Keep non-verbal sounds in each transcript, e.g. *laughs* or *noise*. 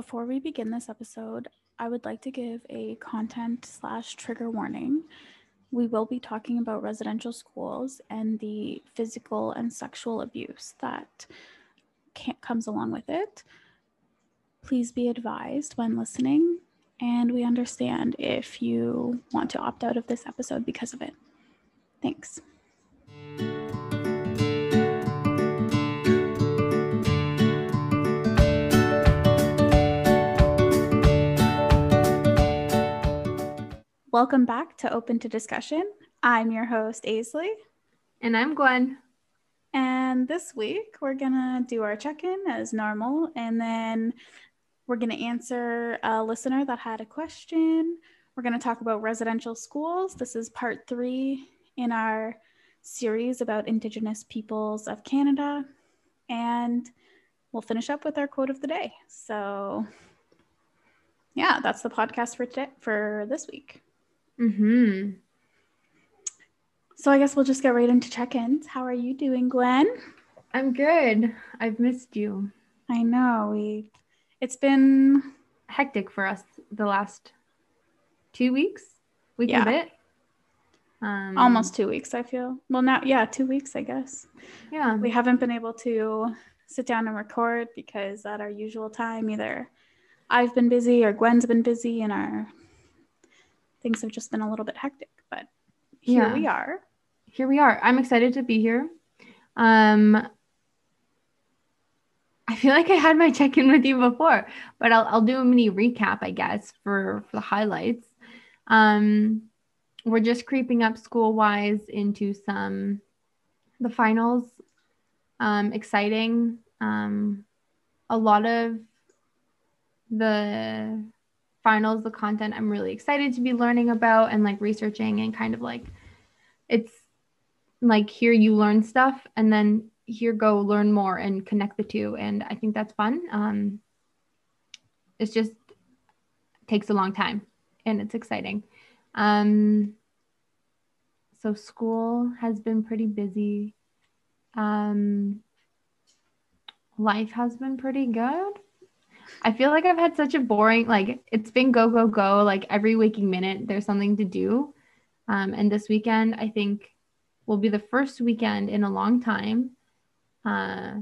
Before we begin this episode, I would like to give a content slash trigger warning. We will be talking about residential schools and the physical and sexual abuse that comes along with it. Please be advised when listening, and we understand if you want to opt out of this episode because of it. Thanks. Welcome back to Open to Discussion. I'm your host, Aisley. And I'm Gwen. And this week, we're going to do our check in as normal. And then we're going to answer a listener that had a question. We're going to talk about residential schools. This is part three in our series about Indigenous peoples of Canada. And we'll finish up with our quote of the day. So, yeah, that's the podcast for, t- for this week. Hmm. So I guess we'll just get right into check-ins. How are you doing, Gwen? I'm good. I've missed you. I know. We it's been hectic for us the last two weeks. Week yeah. a bit. Um, Almost two weeks, I feel. Well, now, yeah, two weeks, I guess. Yeah. We haven't been able to sit down and record because at our usual time, either I've been busy or Gwen's been busy, and our things have just been a little bit hectic, but here yeah. we are. Here we are. I'm excited to be here. Um, I feel like I had my *laughs* check in with you before, but I'll, I'll do a mini recap, I guess, for, for the highlights. Um, we're just creeping up school wise into some the finals. Um, exciting. Um, a lot of the finals the content I'm really excited to be learning about and like researching and kind of like it's like here you learn stuff and then here go learn more and connect the two and I think that's fun. Um it's just takes a long time and it's exciting. Um so school has been pretty busy. Um life has been pretty good. I feel like I've had such a boring, like it's been go, go, go. Like every waking minute, there's something to do. Um, and this weekend, I think, will be the first weekend in a long time uh,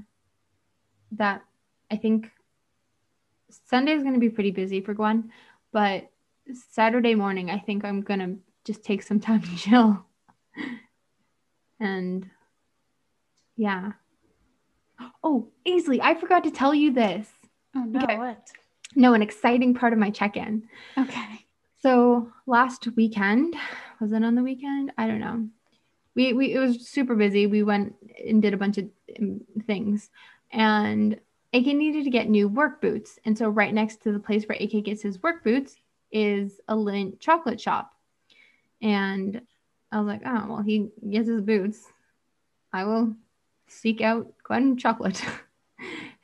that I think Sunday is going to be pretty busy for Gwen. But Saturday morning, I think I'm going to just take some time to chill. *laughs* and yeah. Oh, Aisley, I forgot to tell you this. Oh no, okay. what? No, an exciting part of my check-in. Okay. So last weekend, was it on the weekend? I don't know. We, we it was super busy. We went and did a bunch of um, things, and AK needed to get new work boots. And so right next to the place where AK gets his work boots is a Lindt chocolate shop. And I was like, oh well, he gets his boots. I will seek out Gwen chocolate. *laughs*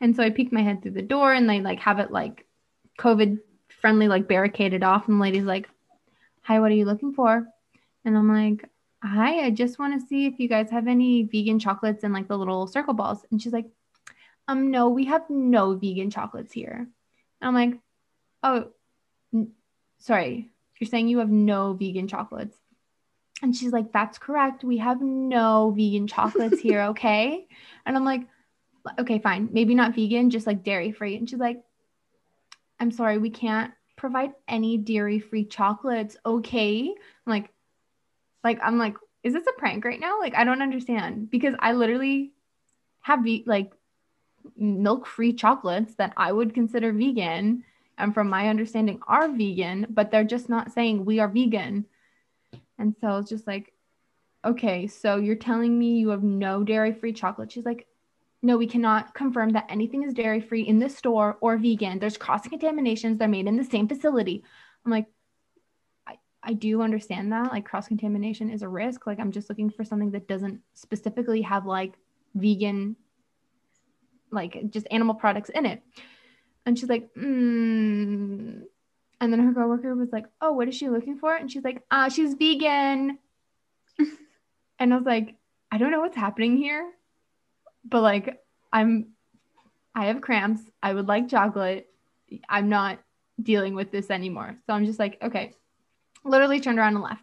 And so I peeked my head through the door and they like have it like COVID friendly, like barricaded off. And the lady's like, Hi, what are you looking for? And I'm like, Hi, I just want to see if you guys have any vegan chocolates and like the little circle balls. And she's like, Um, no, we have no vegan chocolates here. And I'm like, Oh, n- sorry. You're saying you have no vegan chocolates. And she's like, That's correct. We have no vegan chocolates here. *laughs* Okay. And I'm like, okay, fine, maybe not vegan, just like dairy free. And she's like, I'm sorry, we can't provide any dairy free chocolates. Okay. I'm like, like, I'm like, is this a prank right now? Like, I don't understand because I literally have ve- like milk free chocolates that I would consider vegan. And from my understanding, are vegan, but they're just not saying we are vegan. And so it's just like, okay, so you're telling me you have no dairy free chocolate. She's like, no, we cannot confirm that anything is dairy free in this store or vegan. There's cross contaminations. They're made in the same facility. I'm like, I, I do understand that. Like, cross contamination is a risk. Like, I'm just looking for something that doesn't specifically have like vegan, like just animal products in it. And she's like, mm. And then her coworker was like, oh, what is she looking for? And she's like, ah, uh, she's vegan. *laughs* and I was like, I don't know what's happening here but like I'm I have cramps. I would like chocolate. I'm not dealing with this anymore. So I'm just like, okay. Literally turned around and left.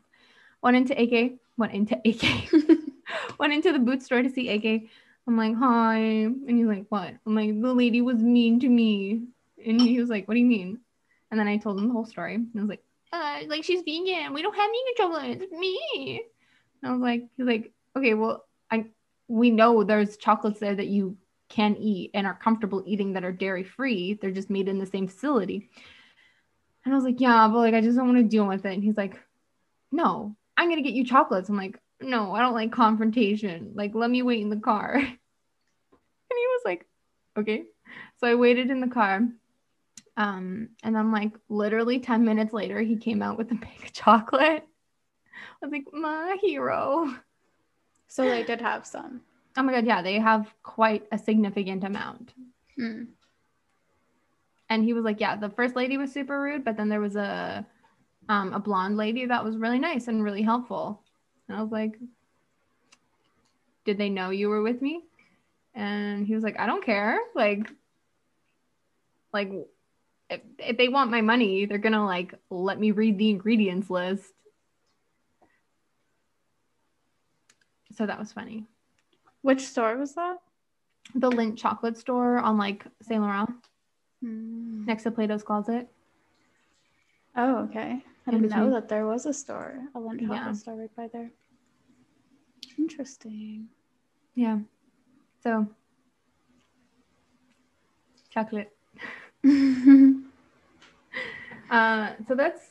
Went into AK, went into AK, *laughs* went into the boot store to see AK. I'm like, hi. And he's like, what? I'm like, the lady was mean to me. And he was like, what do you mean? And then I told him the whole story. And I was like, uh, like she's vegan. We don't have vegan chocolate. It's me. And I was like, he's like, okay, well, I we know there's chocolates there that you can eat and are comfortable eating that are dairy free. They're just made in the same facility. And I was like, yeah, but like I just don't want to deal with it. And he's like, no, I'm gonna get you chocolates. I'm like, no, I don't like confrontation. Like, let me wait in the car. *laughs* and he was like, okay. So I waited in the car. Um, and I'm like literally 10 minutes later, he came out with a of *laughs* chocolate. I was like, my hero. So they did have some. Oh my god, yeah, they have quite a significant amount. Hmm. And he was like, yeah, the first lady was super rude, but then there was a um, a blonde lady that was really nice and really helpful. And I was like, did they know you were with me? And he was like, I don't care. Like, like if, if they want my money, they're gonna like let me read the ingredients list. So that was funny. Which store was that? The Lindt chocolate store on like Saint Laurent, Hmm. next to Plato's Closet. Oh, okay. I didn't know that there was a store, a Lindt chocolate Yeah. store right by there. Interesting. Yeah. So chocolate. *laughs* Uh, so that's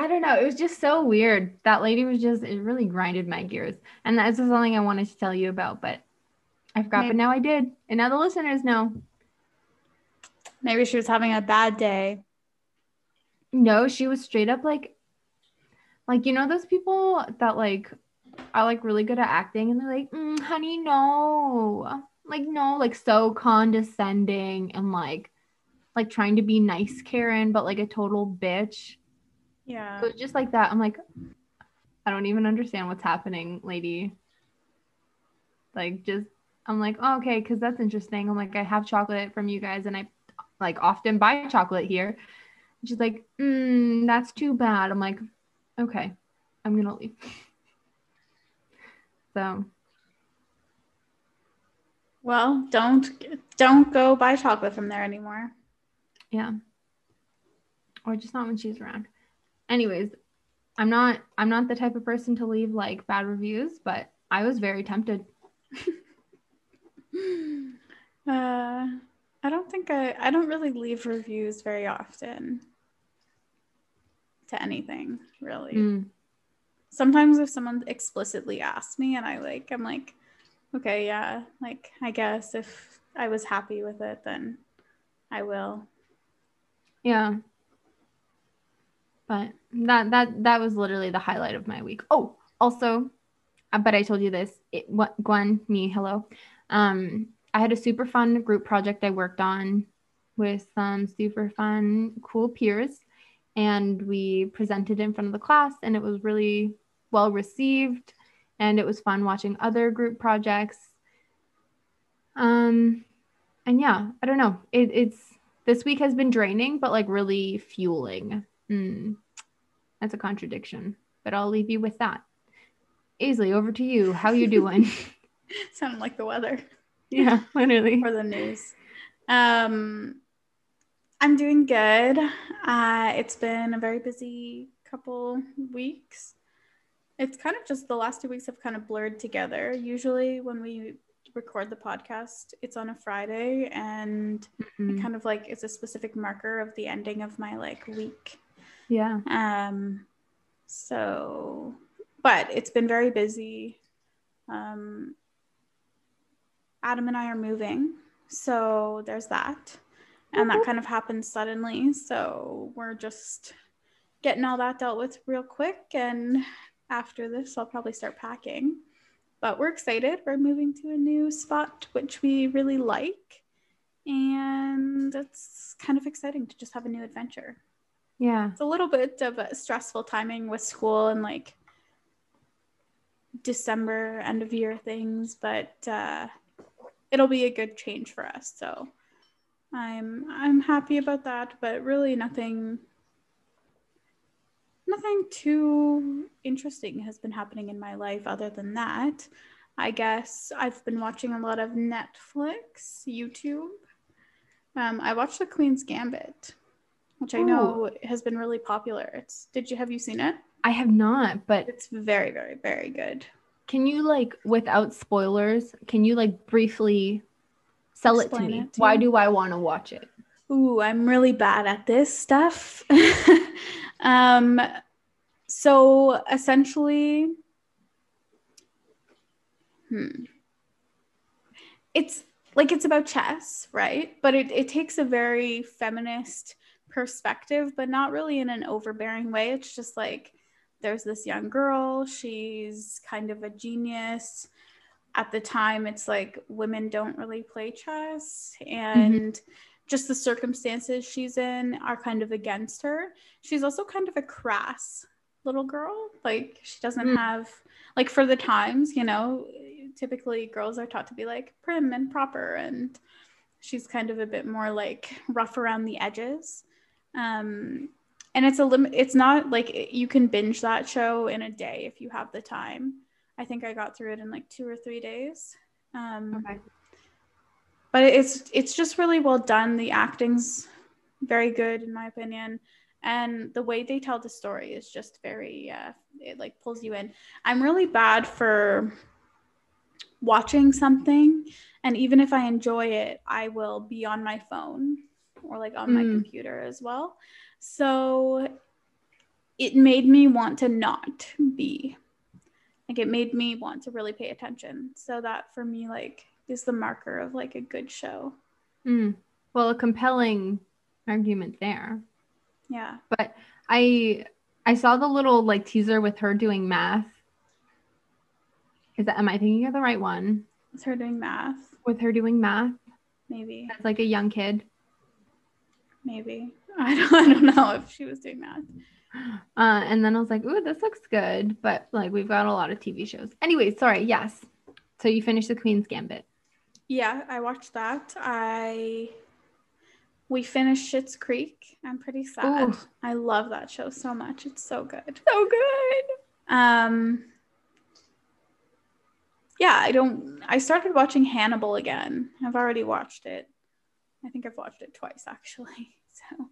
I don't know. It was just so weird. That lady was just it really grinded my gears. And that's just something I wanted to tell you about, but I forgot, but now I did. And now the listeners know. Maybe she was having a bad day. No, she was straight up like like you know those people that like are like really good at acting and they're like, mm, honey, no. Like no, like so condescending and like like trying to be nice Karen, but like a total bitch. Yeah. Was just like that. I'm like, I don't even understand what's happening, lady. Like, just, I'm like, oh, okay, because that's interesting. I'm like, I have chocolate from you guys, and I like often buy chocolate here. And she's like, mm, that's too bad. I'm like, okay, I'm gonna leave. *laughs* So, Well, don't don't go buy chocolate from there anymore. yeah. Or just not when she's around. Anyways, I'm not I'm not the type of person to leave like bad reviews, but I was very tempted. *laughs* Uh, I don't think I I don't really leave reviews very often to anything really. Mm. Sometimes if someone explicitly asks me and I like I'm like, okay, yeah, like I guess if I was happy with it, then I will. Yeah. But that that that was literally the highlight of my week. Oh, also, I bet I told you this. It, what Gwen, me, hello. Um, I had a super fun group project I worked on with some super fun, cool peers, and we presented in front of the class, and it was really well received, and it was fun watching other group projects. Um, and yeah, I don't know. It, it's this week has been draining, but like really fueling. Hmm. That's a contradiction, but I'll leave you with that. Aisley, over to you. How you doing? *laughs* Sounded like the weather. yeah, literally. for the news. Um, I'm doing good. Uh, it's been a very busy couple weeks. It's kind of just the last two weeks have kind of blurred together. Usually, when we record the podcast, it's on a Friday, and Mhm. it kind of like is a specific marker of the ending of my like week. Yeah. Um, so, but it's been very busy. Um, Adam and I are moving, so there's that, and that kind of happened suddenly. So we're just getting all that dealt with real quick, and after this, I'll probably start packing. But we're excited. We're moving to a new spot, which we really like, and it's kind of exciting to just have a new adventure Yeah. it's a little bit of a stressful timing with school and like December end of year things, but uh, it'll be a good change for us. So I'm I'm happy about that, but really nothing nothing too interesting has been happening in my life other than that. I guess I've been watching a lot of Netflix, YouTube. Um, I watched The Queen's Gambit, which I know Ooh. has been really popular. It's did you have you seen it? I have not, but It's very, very, very good. can you like without spoilers, can you like briefly sell it to me? it to Why me. do I want to watch it? Ooh, I'm really bad at this stuff. *laughs* um, so essentially, hmm, it's like it's about chess, right? But it, it takes a very feminist perspective, but not really in an overbearing way. It's just like there's this young girl, she's kind of a genius. At the time, it's like women don't really play chess, and just the circumstances she's in are kind of against her. She's also kind of a crass little girl. Like she doesn't Mm. have like for the times, you know, typically girls are taught to be like prim and proper and she's kind of a bit more like rough around the edges. Um and it's a limit it's not like you can binge that show in a day if you have the time. I think I got through it in like 2 or 3 days. Um Okay. but it's it's just really well done the acting's very good in my opinion and the way they tell the story is just very uh, it like pulls you in i'm really bad for watching something and even if i enjoy it i will be on my phone or like on my Mm. computer as well so it made me want to not be like it made me want to really pay attention so that for me like is the marker of like a good show Mm. Well, a compelling argument there. yeah But I I saw the little like teaser with her doing math. Is that am I thinking of the right one? it's her doing math With her doing math maybe as like a young kid. Maybe *laughs* I don't, I don't know if she was doing that. Uh, and then I was like, ooh, this looks good. But like we've got a lot of TV shows. Anyway, sorry, yes. So you finished the Queen's Gambit. yeah i watched that i we finished Schitt's Creek. I'm pretty sad. Ooh. I love that show so much. It's so good. So good. Um Yeah, I don't I started watching Hannibal again. I've already watched it. I think I've watched it twice actually. So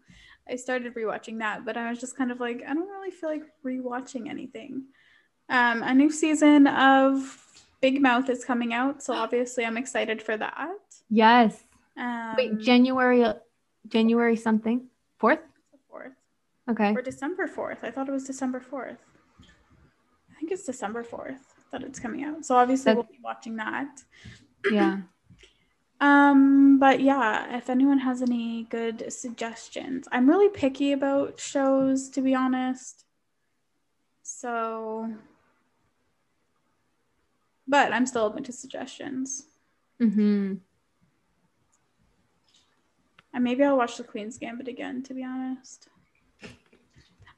I started rewatching that, but I was just kind of like, I don't really feel like rewatching anything. Um, a new season of Big Mouth is coming out, so obviously I'm excited for that. Yes. Um, Wait, January January something? Fourth? fourth Okay. or December fourth. I thought it was December fourth. I think it's December fourth that it's coming out. So obviously That- we'll be watching that. Yeah. *clears throat* Um, but yeah, if anyone has any good suggestions, I'm really picky about shows to be honest. So, but I'm still open to suggestions. Mm-hmm. And maybe I'll watch The Queen's Gambit again, to be honest.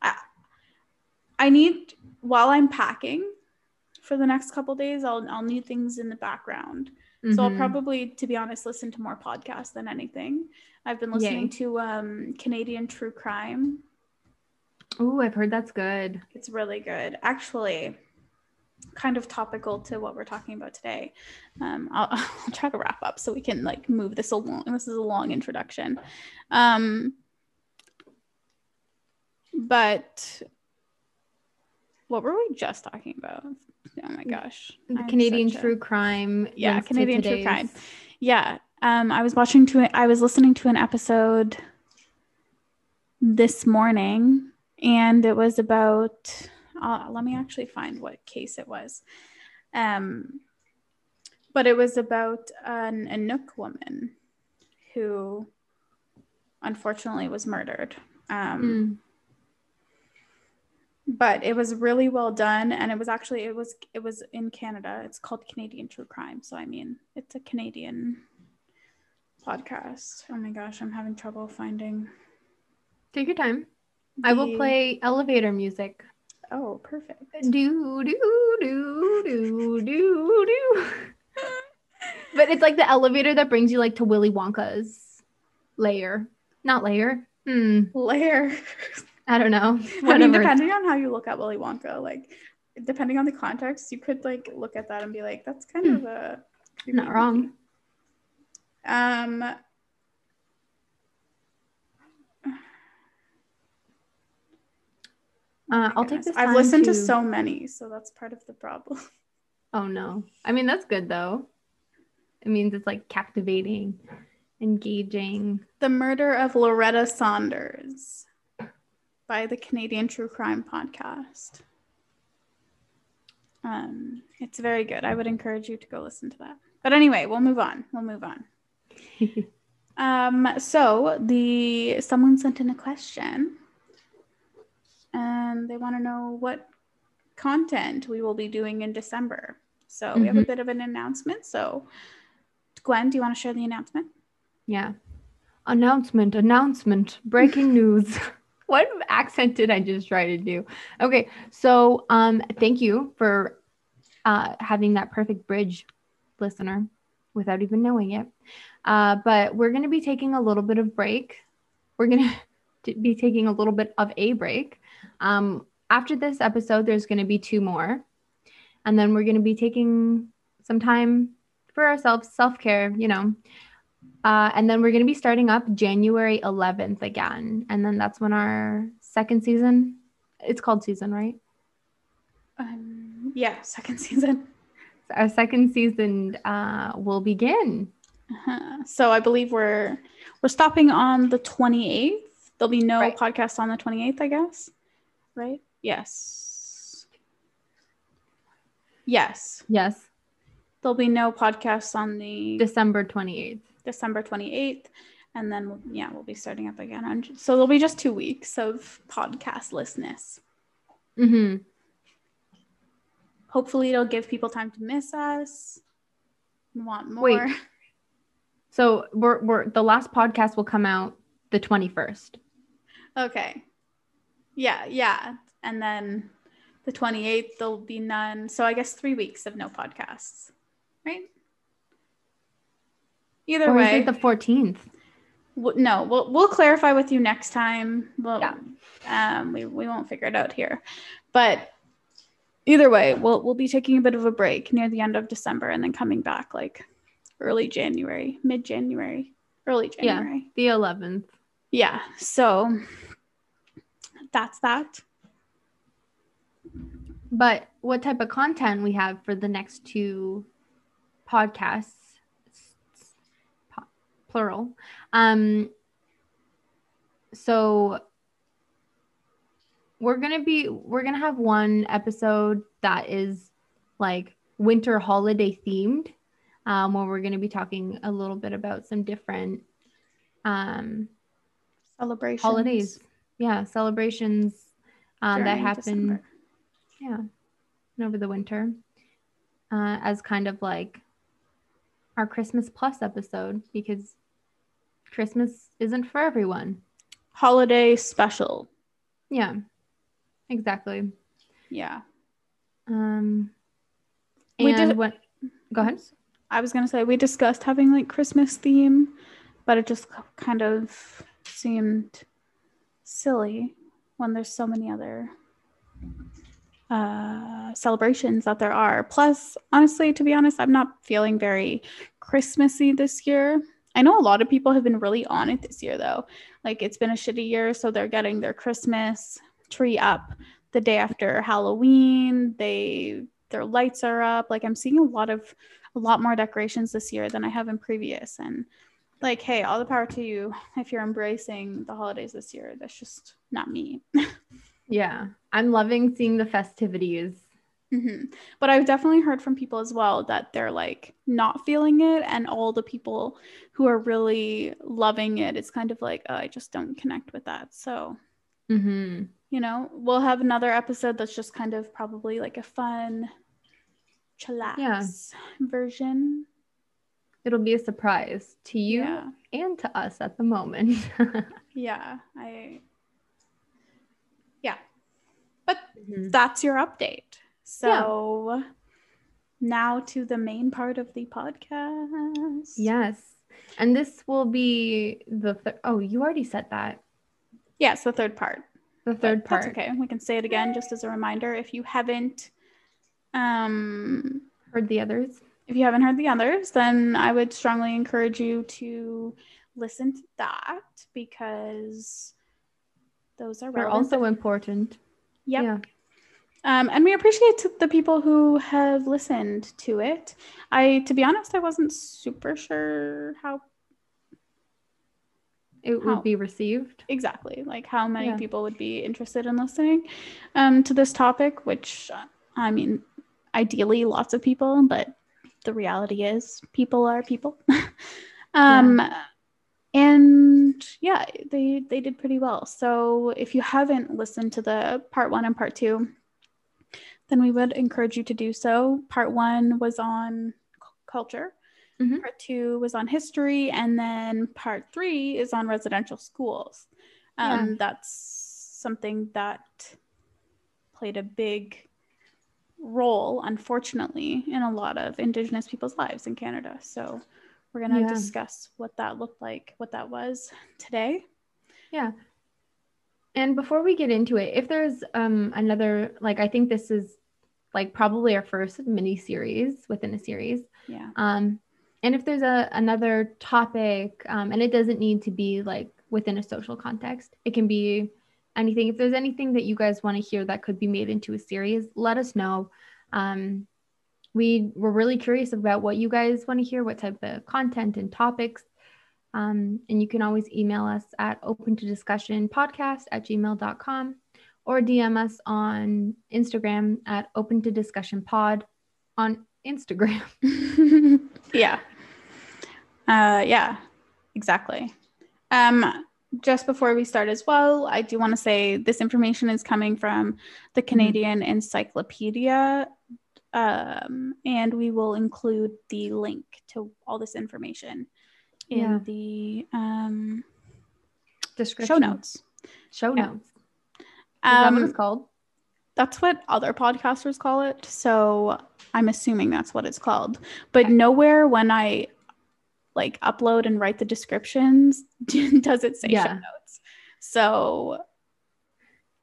I, I need, while I'm packing for the next couple days, I'll, I'll need things in the background. So I'll Mhm. probably, to be honest, listen to more podcasts than anything. I've been listening Yay. to um, Canadian True Crime. Ooh, I've heard that's good. It's really good. Actually, kind of topical to what we're talking about today. Um, I'll, *laughs* I'll try to wrap up so we can like move this along. This is a long introduction. Um, but what were we just talking about? Oh my gosh. The I'm Canadian such a- true crime. Yeah, Canadian true crime. Yeah. Um, I was watching to I was listening to an episode this morning and it was about uh, let me actually find what case it was. Um, but it was about an Inuk woman who unfortunately was murdered. Um, Mm. But it was really well done and it was actually it was it was in canada it's called canadian true crime so i mean it's a canadian podcast oh my gosh i'm having trouble finding Take your time. I will play elevator music. oh perfect Do do do do do do. *laughs* but it's like the elevator that brings you like to Willy Wonka's layer, not layer. Hmm. Layer. I don't know. *laughs* I mean, depending on how you look at Willy Wonka, like depending on the context, you could like look at that and be like, "That's kind of a creepy Not wrong. Um, Uh, I'll take this. I've listened to to so many, so that's part of the problem. *laughs* Oh no. I mean, that's good though. It means it's like captivating, engaging. The Murder of Loretta Saunders by the Canadian True Crime Podcast. Um, it's very good. I would encourage you to go listen to that. But anyway, we'll move on. We'll move on. *laughs* Um, so the someone sent in a question and they want to know what content we will be doing in December. So we have a Mhm. bit of an announcement. So Gwen, do you want to share the announcement? Yeah. Announcement, announcement, breaking *laughs* news. What accent did I just try to do? Okay, so um thank you for uh having that perfect bridge listener without even knowing it. Uh but we're going to be taking a little bit of break. We're going *laughs* to be taking a little bit of a break. Um after this episode there's going to be two more. And then we're going to be taking some time for ourselves, self-care, you know. Uh, and then we're going to be starting up January 11th again. And then that's when our second season, it's called season, right? Um, yeah, second *laughs* season. Our second season uh, will begin. Uh-huh. So I believe we're we're stopping on the 28th. There'll be no Right. podcast on the 28th, I guess. Right? Yes. Yes. Yes, There'll be no podcast on the December 28th. December 28th. And then, we'll, yeah, we'll be starting up again. On, so there'll be just two weeks of podcastlessness. hmm Hopefully, it'll give people time to miss us, want more. Wait. So we're, we're the last podcast will come out the 21st. Okay. Yeah, yeah. And then the 28th, there'll be none. So I guess three weeks of no podcasts, right? Either Or way, it the 14th? w- no, we'll, we'll clarify with you next time. We'll, Yeah. um, we, we won't figure it out here. But either way, we'll, we'll be taking a bit of a break near the end of December and then coming back like early January, mid January, early January. Yeah. The 11th. yeah so that's that But what type of content we have for the next two podcasts, po- plural. Um, so we're gonna be we're gonna have one episode that is like winter holiday themed, um, where we're gonna be talking a little bit about some different um celebrations holidays yeah celebrations um, that happen December. yeah and over the winter uh, as kind of like our christmas plus episode because christmas isn't for everyone. Holiday special. Yeah exactly. Yeah. Um We did- what go ahead. I was gonna say we discussed having like christmas theme but it just kind of seemed silly when there's so many other uh celebrations that there are. Plus honestly to be honest i'm not feeling very christmassy this year i know a lot of people have been really on it this year though. Like it's been a shitty year so they're getting their christmas tree up the day after halloween. They their lights are up. Like i'm seeing a lot of a lot more decorations this year than i have in previous. And like hey all the power to you. If you're embracing the holidays this year that's just not me. *laughs* Yeah. I'm loving seeing the festivities hmm But I've definitely heard from people as well that they're like not feeling it, and all the people who are really loving it, it's kind of like, oh, I just don't connect with that. So, mm-hmm. you know, we'll have another episode that's just kind of probably like a fun, chillax version. it'll be a surprise to you Yeah. and to us at the moment *laughs* Yeah. I, yeah. But Mhm. that's your update. So now to the main part of the podcast. Yes. And this will be the th- oh, you already said that. Yeah, it's the third part. The third But part. That's okay. We can say it again just as a reminder. If you haven't um Heard the others. if you haven't heard the others, then I would strongly encourage you to listen to that because those are They're also important. Yep. Yeah. Um, and we appreciate the people who have listened to it. I, to be honest, I wasn't super sure how It How? would be received. exactly, like how many Yeah. people would be interested in listening um, to this topic. Which, I mean, ideally, lots of people, but the reality is, people are people. *laughs* um, And yeah, they they did pretty well. So if you haven't listened to the part one and part two, then we would encourage you to do so. Part one was on c- culture, Mhm. part two was on history, and then part three is on residential schools. Um, That's something that played a big role, unfortunately, in a lot of Indigenous people's lives in Canada. So we're going to Yeah. discuss what that looked like, what that was today. Yeah. And before we get into it, if there's um another like I think this is like probably our first mini series within a series. Yeah. Um and if there's a another topic um and it doesn't need to be like within a social context. It can be anything. If there's anything that you guys want to hear that could be made into a series, let us know. Um we were really curious about what you guys want to hear, what type of content and topics. Um, and you can always email us at open to discussion podcast at gmail.com or DM us on Instagram at open to discussion pod on Instagram. *laughs* yeah. Uh, yeah, exactly. Um, just before we start as well, I do want to say this information is coming from the Canadian Encyclopedia, um, and we will include the link to all this information in Yeah. the um, Description. show notes. Show Yeah. notes. That what it's Um, called? that's what other podcasters call it. So I'm assuming that's what it's called. But nowhere when I like upload and write the descriptions *laughs* does it say show notes. So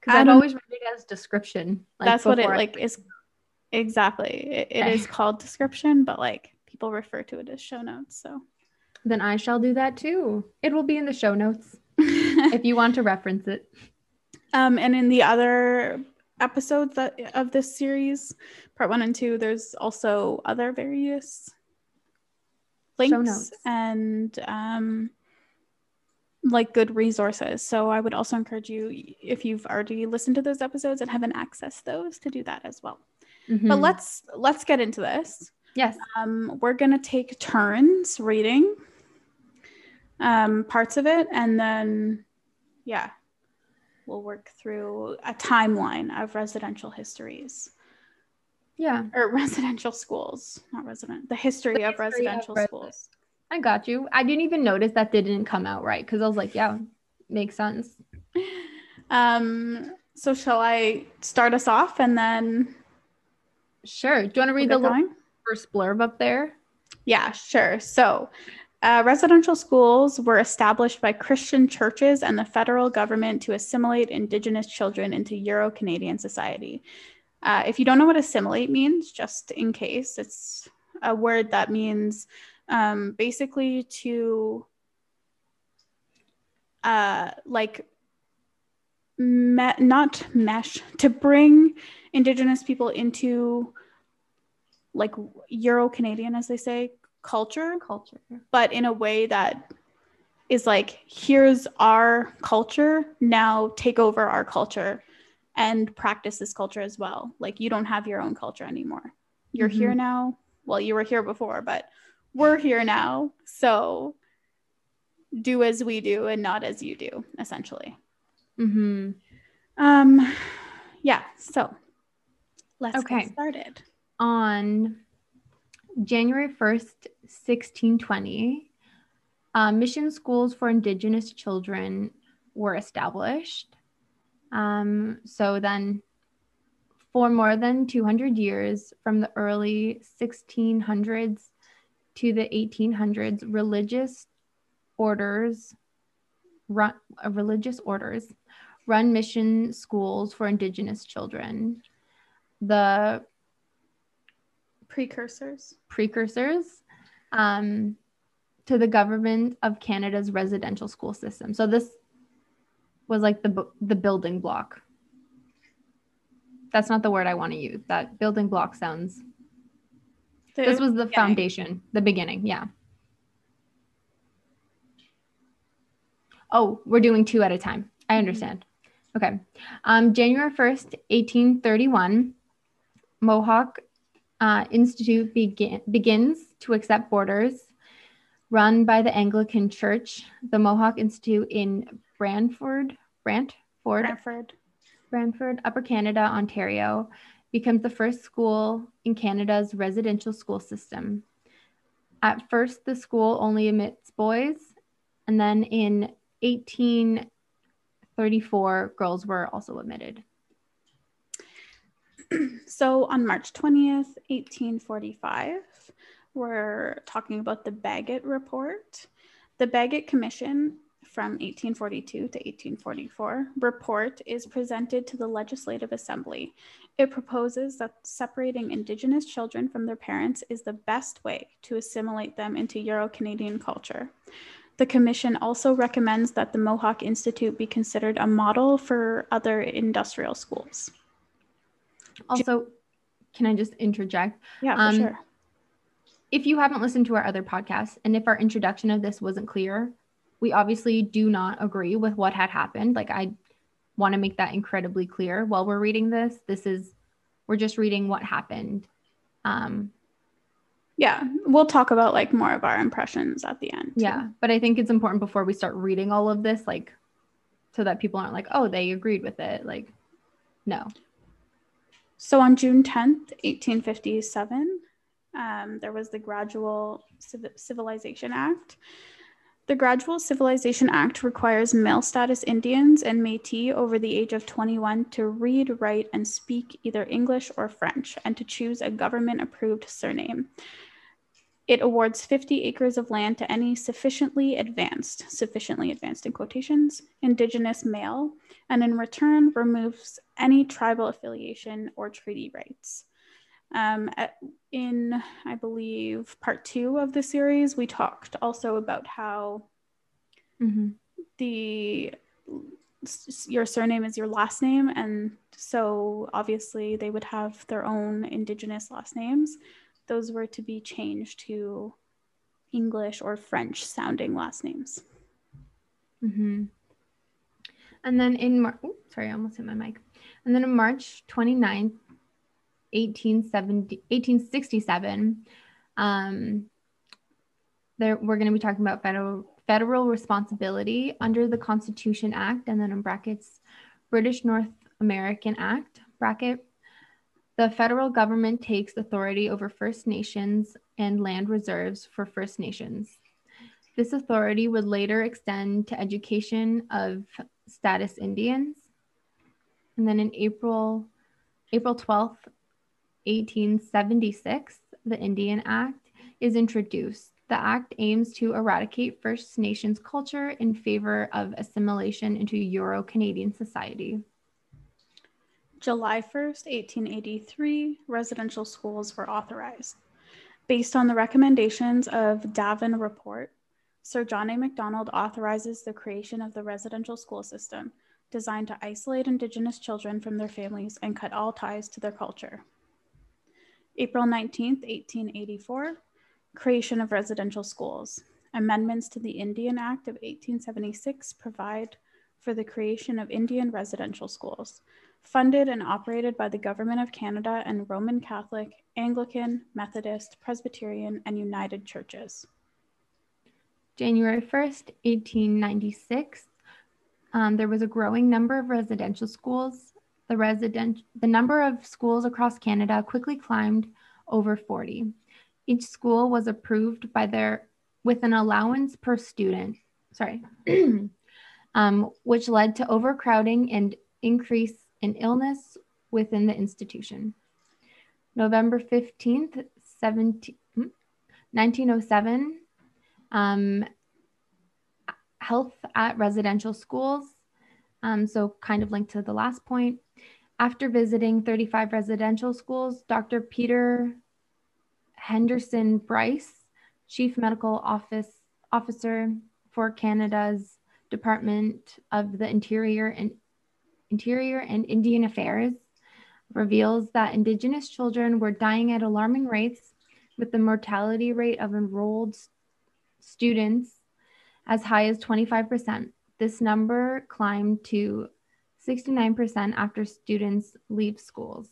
Because I've always read it as description. like, that's what it I- like is exactly. It, it Okay. is called description, but like people refer to it as show notes. So Then I shall do that too. It will be in the show notes *laughs* if you want to reference it. Um, and in the other episodes that of this series, part one and two, there's also other various links and um, like good resources. So I would also encourage you, if you've already listened to those episodes and haven't accessed those, to do that as well. But Mhm. let's let's get into this. yes. Um, we're gonna take turns reading um, parts of it, and then yeah, we'll work through a timeline of residential histories Yeah. or residential schools, not resident. The history The of history of residential resi- schools. I got you. I didn't even notice that didn't come out right because I was like, yeah, makes sense. *laughs* Um, so shall I start us off and then Sure. Do you want to read the get little going? first blurb up there? Yeah, sure. So, uh, residential schools were established by Christian churches and the federal government to assimilate Indigenous children into Euro Canadian society. Uh, if you don't know what assimilate means, just in case, it's a word that means um, basically to uh, like me- not mesh to bring Indigenous people into like Euro Canadian, as they say, culture, Culture. but in a way that is like, here's our culture, now take over our culture and practice this culture as well. Like, you don't have your own culture anymore. You're here now. Well, you were here before, but we're here now. So do as we do and not as you do, essentially. Mm-hmm. Um, yeah, so let's Okay. get started. On January 1st, 1620, uh, mission schools for Indigenous children were established. Um, so then, for more than 200 years, from the early 1600s to the 1800s, religious orders run uh, religious orders run mission schools for indigenous children the precursors precursors um, to the government of canada's residential school system so this was like the the building block that's not the word i want to use that building block sounds the this was the beginning. foundation the beginning yeah Oh, we're doing two at a time. I mm-hmm. understand. Okay. Um, January 1st, 1831, Mohawk uh, Institute begin, begins to accept boarders run by the Anglican Church. The Mohawk Institute in Brantford, Brantford, Brantford, Brantford, Upper Canada, Ontario, becomes the first school in Canada's residential school system. At first, the school only admits boys, and then in 1834, girls were also admitted. So on March 20th, 1845, we're talking about the Bagot Report. The Bagot Commission from 1842 to 1844 report is presented to the Legislative Assembly. It proposes that separating Indigenous children from their parents is the best way to assimilate them into Euro Canadian culture. The Commission also recommends that the Mohawk Institute be considered a model for other industrial schools. Also, can I just interject? Yeah, for um, sure. If you haven't listened to our other podcasts, and if our introduction of this wasn't clear, we obviously do not agree with what had happened. Like, I want to make that incredibly clear while we're reading this. This is, we're just reading what happened. Um, yeah we'll talk about like more of our impressions at the end yeah but i think it's important before we start reading all of this like so that people aren't like oh they agreed with it like no so on june 10th 1857 um, there was the gradual Civ- civilization act the Gradual Civilization Act requires male status Indians and Metis over the age of 21 to read, write, and speak either English or French, and to choose a government approved surname. It awards 50 acres of land to any sufficiently advanced, sufficiently advanced in quotations, indigenous male, and in return removes any tribal affiliation or treaty rights. Um, at, in, I believe, part two of the series, we talked also about how mm-hmm. the your surname is your last name, and so obviously they would have their own indigenous last names those were to be changed to English or French sounding last names. Mm-hmm. And then in Mar- oh, sorry, I almost hit my mic. And then in March 29th, 1870, 1867, um, there, we're going to be talking about federal, federal responsibility under the Constitution Act, and then in brackets, British North American Act, bracket, the federal government takes authority over First Nations and land reserves for First Nations. This authority would later extend to education of status Indians. And then in April, April 12th, 1876, the Indian Act is introduced. The act aims to eradicate First Nations culture in favor of assimilation into Euro Canadian society. July 1st, 1883, residential schools were authorized. Based on the recommendations of Davin Report, Sir John A. Macdonald authorizes the creation of the residential school system designed to isolate Indigenous children from their families and cut all ties to their culture. April 19, 1884, creation of residential schools. Amendments to the Indian Act of 1876 provide for the creation of Indian residential schools funded and operated by the Government of Canada and Roman Catholic, Anglican, Methodist, Presbyterian, and United Churches. January 1st, 1896, um, there was a growing number of residential schools. The, resident, the number of schools across Canada quickly climbed over 40. Each school was approved by their with an allowance per student, sorry, *clears throat* um, which led to overcrowding and increase in illness within the institution. November 15th, 17, 1907, um, health at residential schools. Um, so, kind of linked to the last point. After visiting 35 residential schools, Dr. Peter Henderson Bryce, Chief Medical Office Officer for Canada's Department of the Interior and Interior and Indian Affairs, reveals that Indigenous children were dying at alarming rates, with the mortality rate of enrolled students as high as 25%. This number climbed to 69% after students leave schools.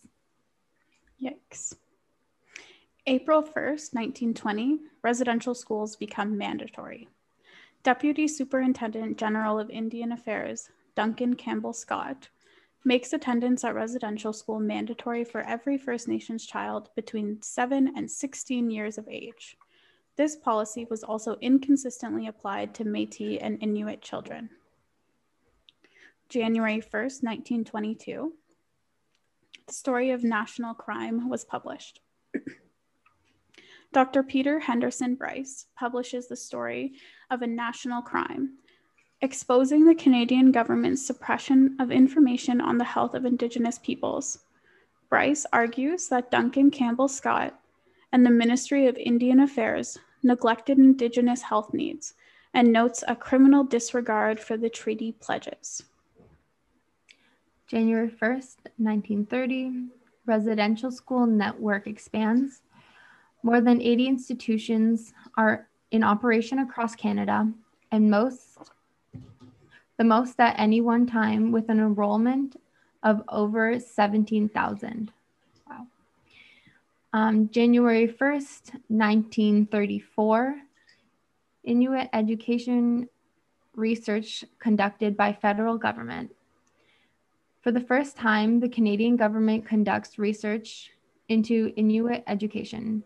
Yikes. April 1st, 1920, residential schools become mandatory. Deputy Superintendent General of Indian Affairs, Duncan Campbell Scott, makes attendance at residential school mandatory for every First Nations child between 7 and 16 years of age. This policy was also inconsistently applied to Metis and Inuit children. January 1st, 1922, the story of national crime was published. *clears throat* Dr. Peter Henderson Bryce publishes the story of a national crime, exposing the Canadian government's suppression of information on the health of Indigenous peoples. Bryce argues that Duncan Campbell Scott and the Ministry of Indian Affairs neglected Indigenous health needs and notes a criminal disregard for the treaty pledges. January 1st, 1930, residential school network expands. More than 80 institutions are in operation across Canada, and most, the most at any one time, with an enrollment of over 17,000. Um, January 1st, 1934, Inuit education research conducted by federal government for the first time, the Canadian government conducts research into Inuit education.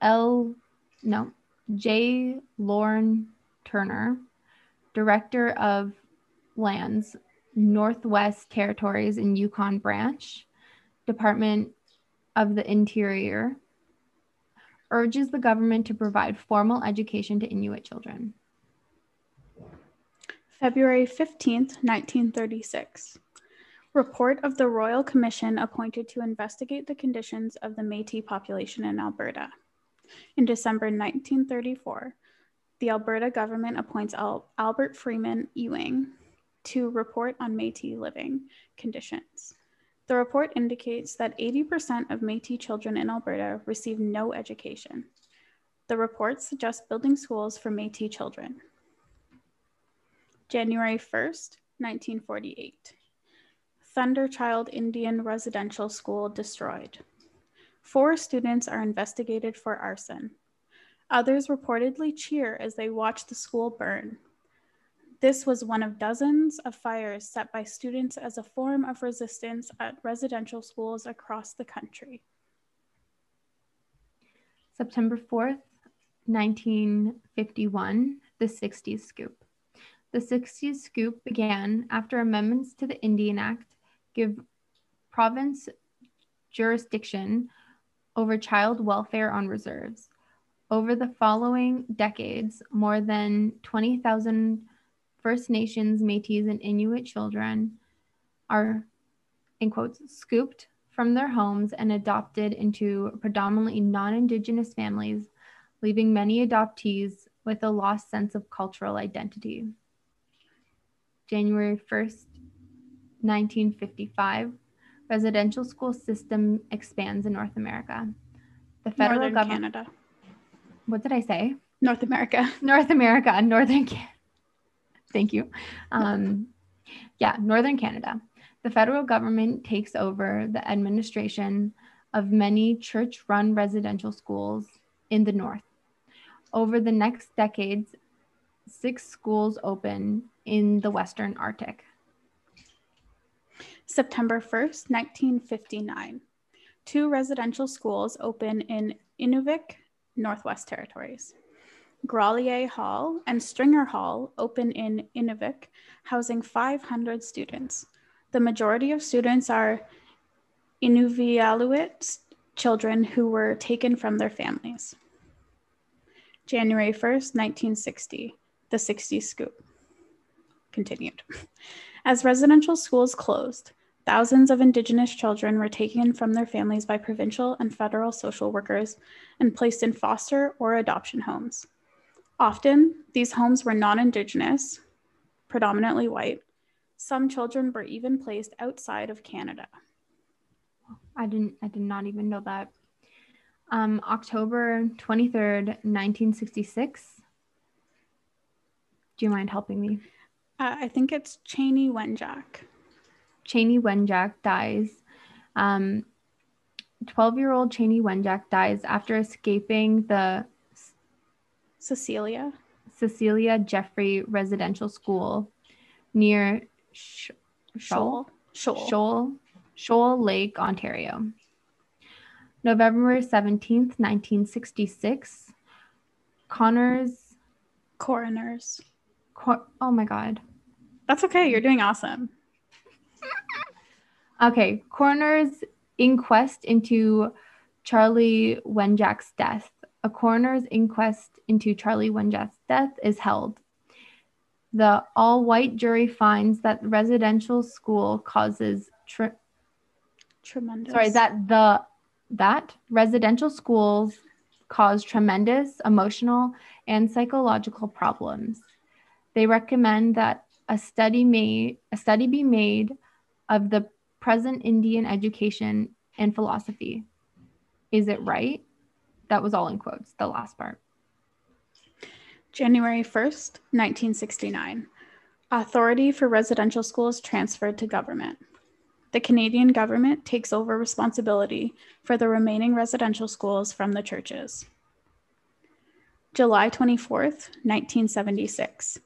L. No, J. Lorne Turner, Director of Lands, Northwest Territories and Yukon Branch, Department of the Interior, urges the government to provide formal education to Inuit children. February 15th, 1936. Report of the Royal Commission appointed to investigate the conditions of the Metis population in Alberta. In December 1934, the Alberta government appoints Al- Albert Freeman Ewing to report on Metis living conditions. The report indicates that 80% of Metis children in Alberta receive no education. The report suggests building schools for Metis children. January 1st, 1948. Thunderchild Indian Residential School destroyed. Four students are investigated for arson. Others reportedly cheer as they watch the school burn. This was one of dozens of fires set by students as a form of resistance at residential schools across the country. September 4th, 1951, the 60s scoop. The 60s scoop began after amendments to the Indian Act give province jurisdiction over child welfare on reserves. Over the following decades, more than 20,000 First Nations, Metis, and Inuit children are, in quotes, scooped from their homes and adopted into predominantly non Indigenous families, leaving many adoptees with a lost sense of cultural identity. January 1st, 1955, residential school system expands in North America. The federal Northern government. Canada. What did I say? North America. North America, and Northern Canada. Thank you. Um, yeah, Northern Canada. The federal government takes over the administration of many church run residential schools in the North. Over the next decades, six schools open in the Western Arctic. September 1st, 1959. Two residential schools open in Inuvik, Northwest Territories. Grolier Hall and Stringer Hall open in Inuvik, housing 500 students. The majority of students are Inuvialuit children who were taken from their families. January 1st, 1960, the 60 scoop. continued. As residential schools closed, thousands of Indigenous children were taken from their families by provincial and federal social workers and placed in foster or adoption homes. Often, these homes were non Indigenous, predominantly white. Some children were even placed outside of Canada. I didn't I did not even know that. Um, October 23rd, 1966. Do you mind helping me? Uh, I think it's Chanie Wenjack. Chanie Wenjack dies. Um, 12 year old Chanie Wenjack dies after escaping the Cecilia. Cecilia Jeffrey Residential School near Sh- Shoal. Shoal. Shoal, Shoal Lake, Ontario. November 17th, 1966. Connors. Coroners. Cor- oh my God. That's okay. You're doing awesome. *laughs* Okay. Coroner's inquest into Charlie Wenjack's death. A coroner's inquest into Charlie Wenjack's death is held. The all white jury finds that residential school causes tre- Tremendous. sorry that the that residential schools cause tremendous emotional and psychological problems. They recommend that a study made a study be made of the present Indian education and philosophy. Is it right? That was all in quotes, the last part. January 1st, 1969. Authority for residential schools transferred to government. The Canadian government takes over responsibility for the remaining residential schools from the churches. July 24th, 1976.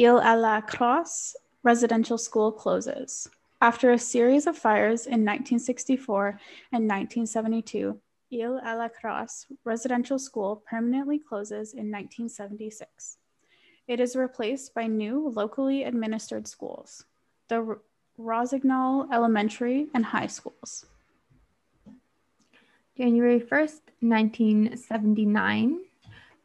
Ile à la Crosse residential school closes. After a series of fires in 1964 and 1972, Ile à la Crosse residential school permanently closes in 1976. It is replaced by new locally administered schools, the Rossignol Elementary and High Schools. January 1st, 1979,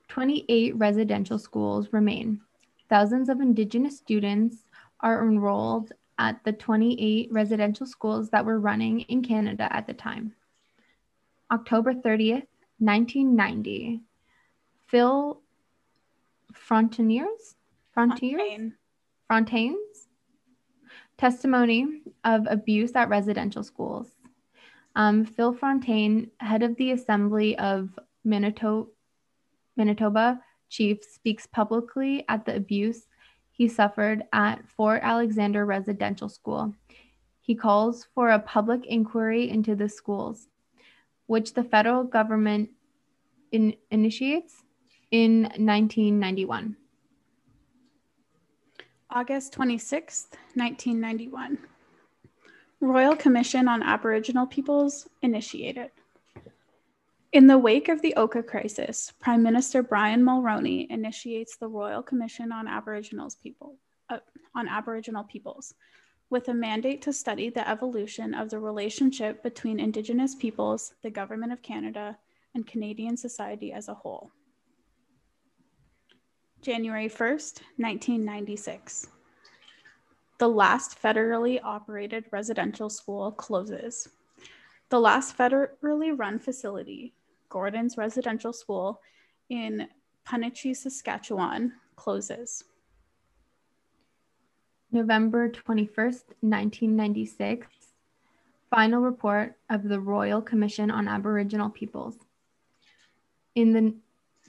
28 residential schools remain. Thousands of Indigenous students are enrolled at the 28 residential schools that were running in Canada at the time. October 30th, 1990, Phil Frontiers, Frontiers, Fontaine. Fontaines, testimony of abuse at residential schools. Um, Phil Fontaine, head of the Assembly of Manitoba, Manitoba Chiefs, speaks publicly at the abuse he suffered at Fort Alexander Residential School. He calls for a public inquiry into the schools, which the federal government in, initiates in 1991. August 26, 1991. Royal Commission on Aboriginal Peoples initiated. In the wake of the Oka crisis, Prime Minister Brian Mulroney initiates the Royal Commission on Aboriginals people uh, on Aboriginal peoples with a mandate to study the evolution of the relationship between Indigenous peoples, the Government of Canada, and Canadian society as a whole. January 1st, 1996. The last federally operated residential school closes. The last federally run facility, Gordon's Residential School in Punnichy, Saskatchewan, closes. November 21st, 1996, final report of the Royal Commission on Aboriginal Peoples. In the,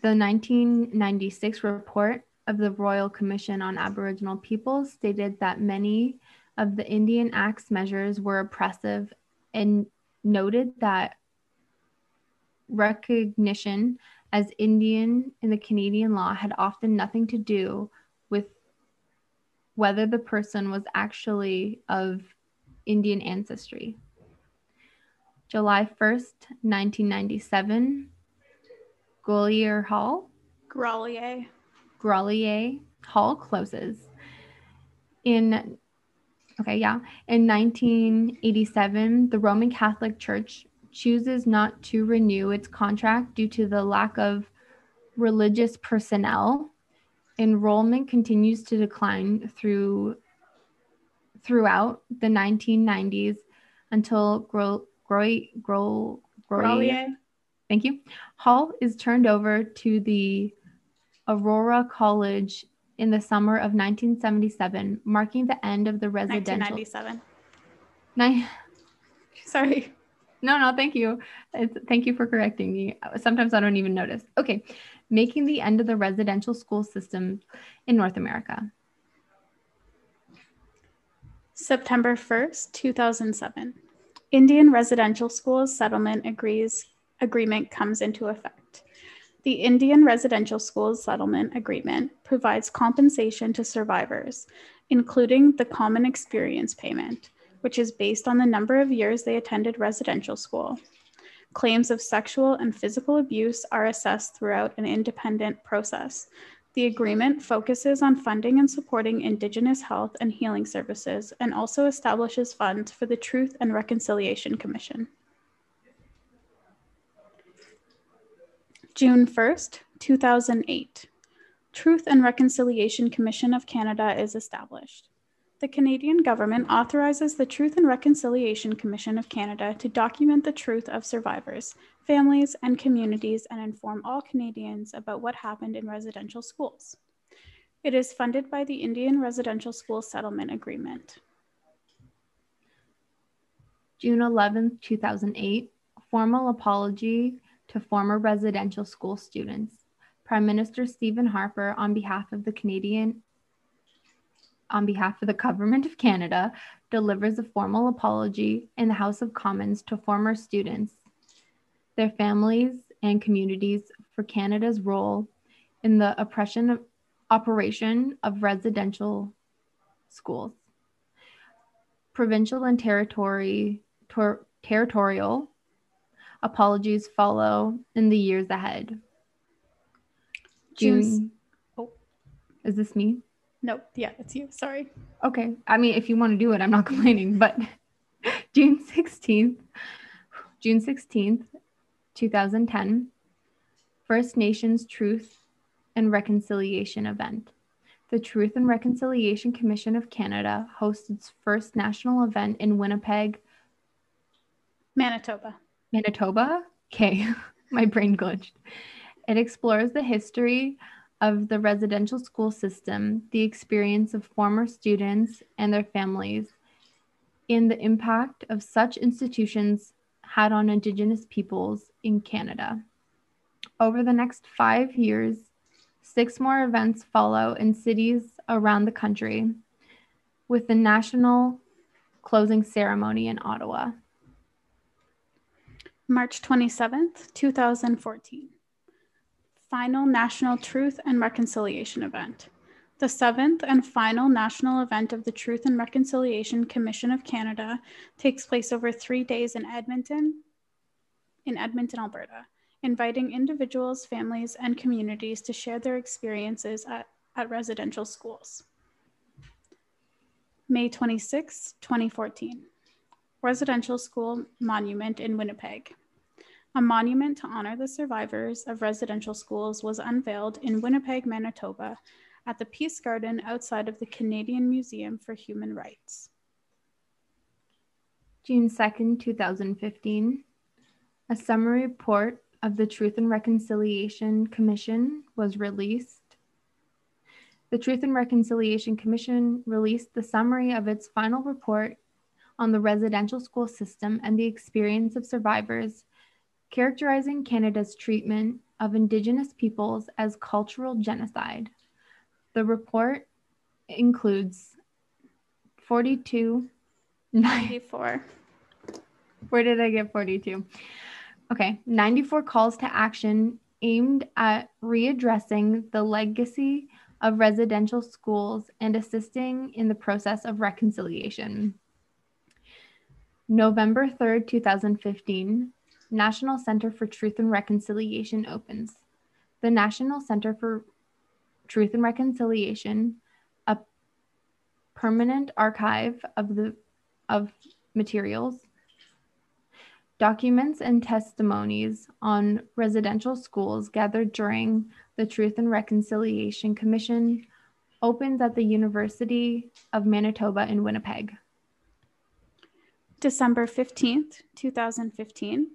the 1996 report of the Royal Commission on Aboriginal Peoples stated that many of the Indian Act's measures were oppressive and noted that recognition as Indian in the Canadian law had often nothing to do with whether the person was actually of Indian ancestry. July 1st, 1997, Gaulier Hall, Grolier. Grolier Hall closes. In okay, yeah, in 1987, the Roman Catholic Church chooses not to renew its contract due to the lack of religious personnel enrollment continues to decline through throughout the 1990s until Gro, Gro, Gro, Grolier, thank you, Hall is turned over to the Aurora College in the summer of 1977, marking the end of the residential. 1997. Ni- *laughs* Sorry. no, no, thank you. It's, thank you for correcting me. Sometimes I don't even notice. Okay, making the end of the residential school system in North America. September 1st, 2007. Indian Residential Schools Settlement agrees agreement comes into effect. The Indian Residential Schools Settlement Agreement provides compensation to survivors, including the Common Experience Payment, which is based on the number of years they attended residential school. Claims of sexual and physical abuse are assessed throughout an independent process. The agreement focuses on funding and supporting Indigenous health and healing services and also establishes funds for the Truth and Reconciliation Commission. June 1st, 2008. Truth and Reconciliation Commission of Canada is established. The Canadian government authorizes the Truth and Reconciliation Commission of Canada to document the truth of survivors, families, and communities and inform all Canadians about what happened in residential schools. It is funded by the Indian Residential School Settlement Agreement. June 11th, 2008, formal apology to former residential school students. Prime Minister Stephen Harper, on behalf of the Canadian on behalf of the Government of Canada, delivers a formal apology in the House of Commons to former students, their families, and communities for Canada's role in the oppression of, operation of residential schools. Provincial and territory, ter, territorial apologies follow in the years ahead. June. June- Oh. Is this me? Nope, yeah, it's you. Sorry. Okay. I mean, if you want to do it, I'm not *laughs* complaining, but *laughs* June 16th, June 16th, 2010, First Nations Truth and Reconciliation event. The Truth and Reconciliation Commission of Canada hosts its first national event in Winnipeg, Manitoba. Manitoba. Okay, *laughs* my brain glitched. It explores the history of the residential school system, the experience of former students and their families, and the impact of such institutions had on Indigenous peoples in Canada. Over the next five years, six more events follow in cities around the country, with the national closing ceremony in Ottawa. March 27th, 2014. Final National Truth and Reconciliation Event. The seventh and final national event of the Truth and Reconciliation Commission of Canada takes place over three days in Edmonton, in Edmonton, Alberta, inviting individuals, families, and communities to share their experiences at, at residential schools. May 26, 2014. Residential School Monument in Winnipeg. A monument to honor the survivors of residential schools was unveiled in Winnipeg, Manitoba, at the Peace Garden outside of the Canadian Museum for Human Rights. June 2nd, 2015, a summary report of the Truth and Reconciliation Commission was released. The Truth and Reconciliation Commission released the summary of its final report on the residential school system and the experience of survivors, characterizing Canada's treatment of Indigenous peoples as cultural genocide. The report includes 42 94. Where did I get 42? Okay, 94 calls to action aimed at readdressing the legacy of residential schools and assisting in the process of reconciliation. November 3rd, 2015, National Center for Truth and Reconciliation opens. The National Center for Truth and Reconciliation, a permanent archive of the of materials, documents and testimonies on residential schools gathered during the Truth and Reconciliation Commission opens at the University of Manitoba in Winnipeg. December 15th, 2015,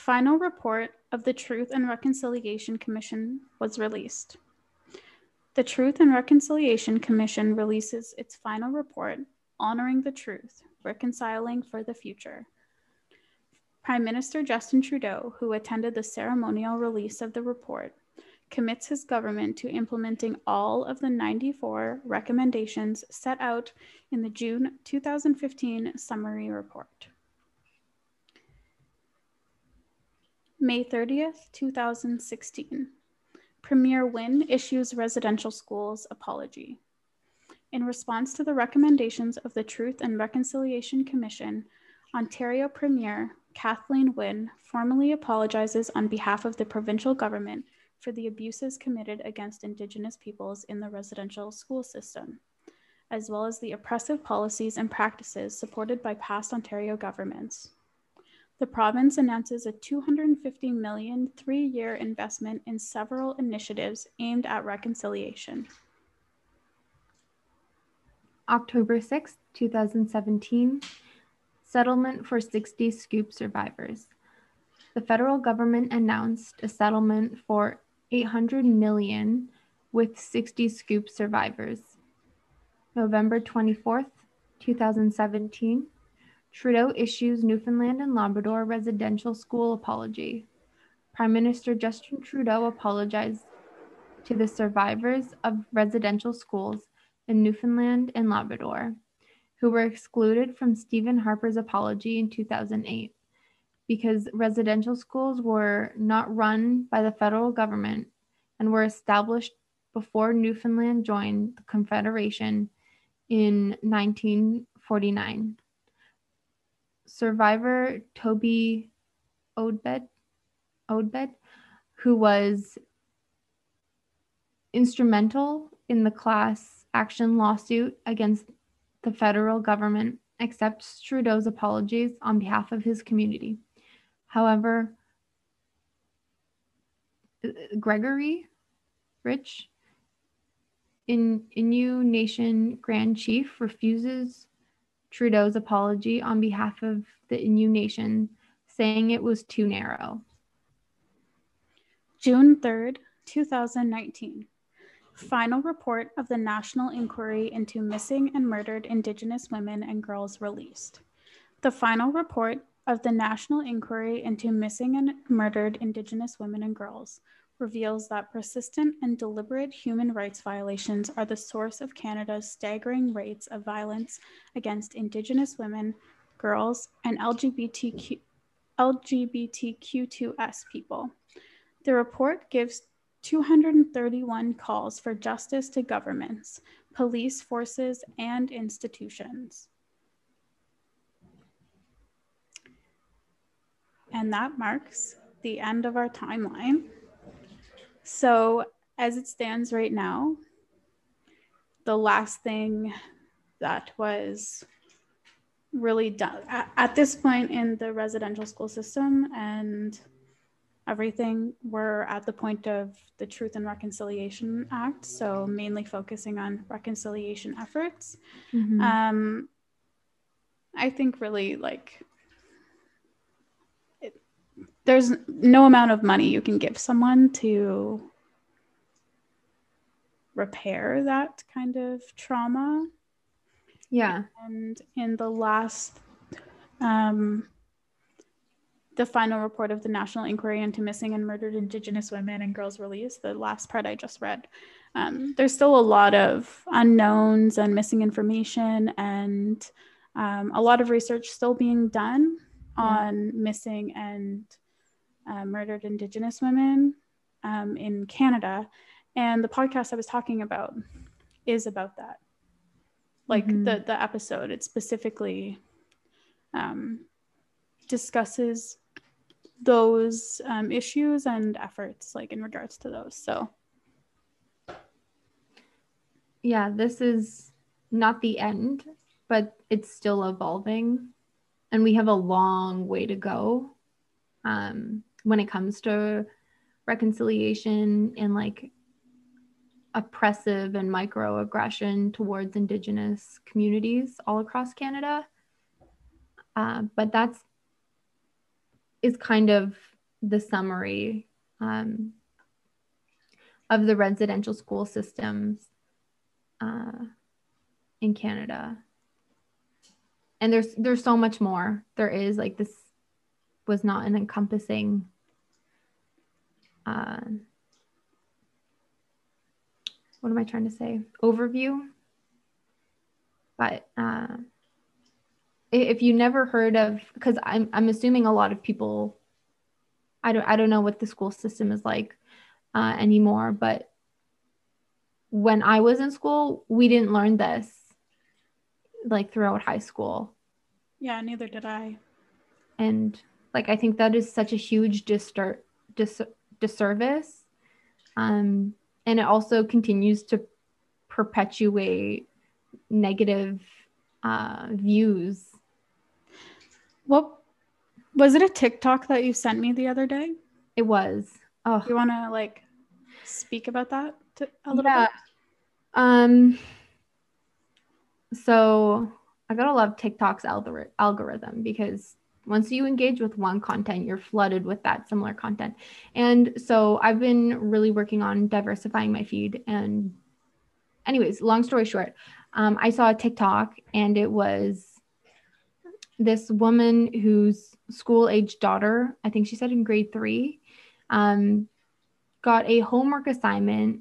final report of the Truth and Reconciliation Commission was released. The Truth and Reconciliation Commission releases its final report honoring the truth, reconciling for the future. Prime Minister Justin Trudeau, who attended the ceremonial release of the report, commits his government to implementing all of the 94 recommendations set out in the June 2015 summary report. May 30th, 2016. Premier Wynne issues residential schools apology. In response to the recommendations of the Truth and Reconciliation Commission, Ontario Premier Kathleen Wynne formally apologizes on behalf of the provincial government for the abuses committed against Indigenous peoples in the residential school system, as well as the oppressive policies and practices supported by past Ontario governments. The province announces a 250 million three year investment in several initiatives aimed at reconciliation. October 6, 2017, settlement for 60 scoop survivors. The federal government announced a settlement for 800 million with 60 scoop survivors. November 24th, 2017, Trudeau issues Newfoundland and Labrador residential school apology. Prime Minister Justin Trudeau apologized to the survivors of residential schools in Newfoundland and Labrador, who were excluded from Stephen Harper's apology in 2008 because residential schools were not run by the federal government and were established before Newfoundland joined the Confederation in 1949. Survivor Toby Odbed, Odbed, who was instrumental in the class action lawsuit against the federal government, accepts Trudeau's apologies on behalf of his community. However, Gregory Rich, in Innu Nation Grand Chief, refuses Trudeau's apology on behalf of the Innu Nation, saying it was too narrow. June 3rd, 2019. Final report of the National Inquiry into Missing and Murdered Indigenous Women and Girls released. The final report of the National Inquiry into Missing and Murdered Indigenous Women and Girls reveals that persistent and deliberate human rights violations are the source of Canada's staggering rates of violence against Indigenous women, girls, and LGBTQ, LGBTQ2S people. The report gives 231 calls for justice to governments, police forces, and institutions. And that marks the end of our timeline. So, as it stands right now, the last thing that was really done at, this point in the residential school system and everything, we're at the point of the Truth and Reconciliation Act. So, mainly focusing on reconciliation efforts. Mm-hmm. Um, I think really like there's no amount of money you can give someone to repair that kind of trauma. Yeah. And in the last, um, the final report of the National Inquiry into Missing and Murdered Indigenous Women and Girls release, the last part I just read, um, there's still a lot of unknowns and missing information and um, a lot of research still being done yeah. on missing and uh, murdered Indigenous women um, in Canada. And the podcast I was talking about is about that. Like mm-hmm. the, the episode, it specifically um, discusses those um, issues and efforts, like in regards to those. So, yeah, this is not the end, but it's still evolving. And we have a long way to go. Um, when it comes to reconciliation and like oppressive and microaggression towards indigenous communities all across canada. Uh, but that's is kind of the summary um, of the residential school systems uh, in canada. And there's there's so much more. There is like this was not an encompassing uh, what am I trying to say? Overview. But uh, if you never heard of, because I'm I'm assuming a lot of people, I don't I don't know what the school system is like uh, anymore, but when I was in school, we didn't learn this like throughout high school. Yeah, neither did I. And like I think that is such a huge distur- dis- disservice. Um, and it also continues to perpetuate negative uh, views. What was it a TikTok that you sent me the other day? It was. Oh, you want to like speak about that to, a little yeah. bit? Um. So I gotta love TikTok's algorithm because once you engage with one content, you're flooded with that similar content. And so I've been really working on diversifying my feed. And, anyways, long story short, um, I saw a TikTok and it was this woman whose school age daughter, I think she said in grade three, um, got a homework assignment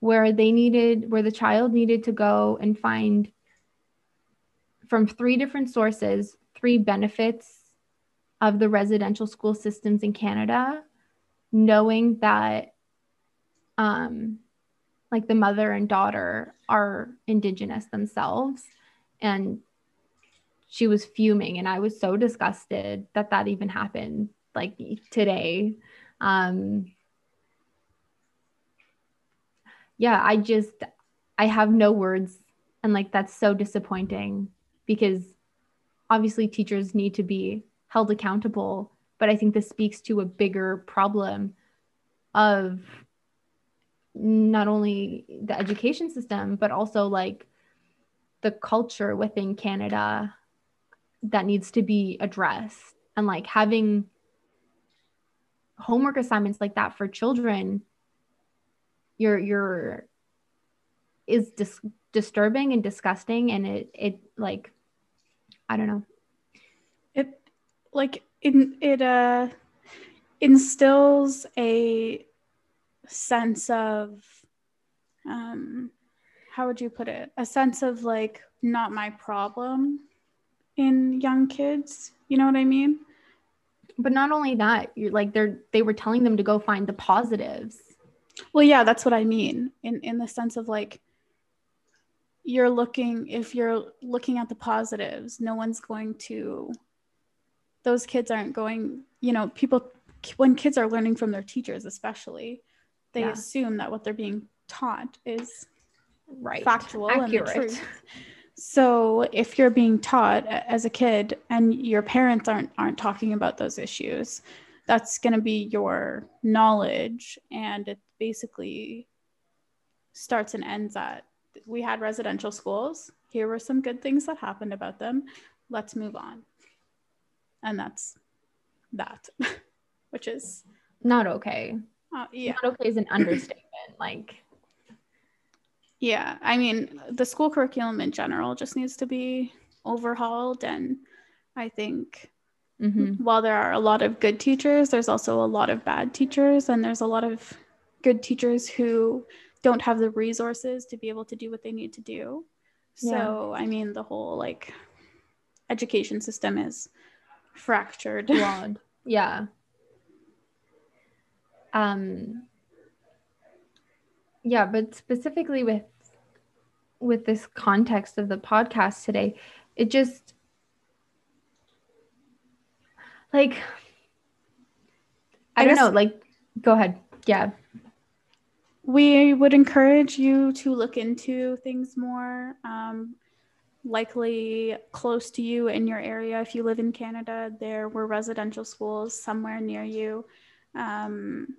where they needed, where the child needed to go and find from three different sources three benefits of the residential school systems in Canada, knowing that um, like the mother and daughter are indigenous themselves and she was fuming and i was so disgusted that that even happened like today. Um yeah i just i have no words and like that's so disappointing because obviously teachers need to be held accountable but i think this speaks to a bigger problem of not only the education system but also like the culture within canada that needs to be addressed and like having homework assignments like that for children you're you're is dis- disturbing and disgusting and it it like I don't know. Like it it uh instills a sense of um how would you put it? A sense of like not my problem in young kids. You know what I mean? But not only that, you're like they're they were telling them to go find the positives. Well, yeah, that's what I mean. In in the sense of like you're looking if you're looking at the positives no one's going to those kids aren't going you know people when kids are learning from their teachers especially they yeah. assume that what they're being taught is right factual Accurate. and so if you're being taught as a kid and your parents aren't aren't talking about those issues that's going to be your knowledge and it basically starts and ends at we had residential schools. Here were some good things that happened about them. Let's move on. And that's that, *laughs* which is not okay. Uh, yeah. Not okay is an understatement. like, yeah, I mean, the school curriculum in general just needs to be overhauled. And I think mm-hmm. while there are a lot of good teachers, there's also a lot of bad teachers, and there's a lot of good teachers who don't have the resources to be able to do what they need to do. So, yeah. I mean, the whole like education system is fractured. *laughs* Flawed. yeah. Um yeah, but specifically with with this context of the podcast today, it just like I, I don't know, like go ahead. Yeah we would encourage you to look into things more. Um, likely close to you in your area. If you live in Canada, there were residential schools somewhere near you. Um,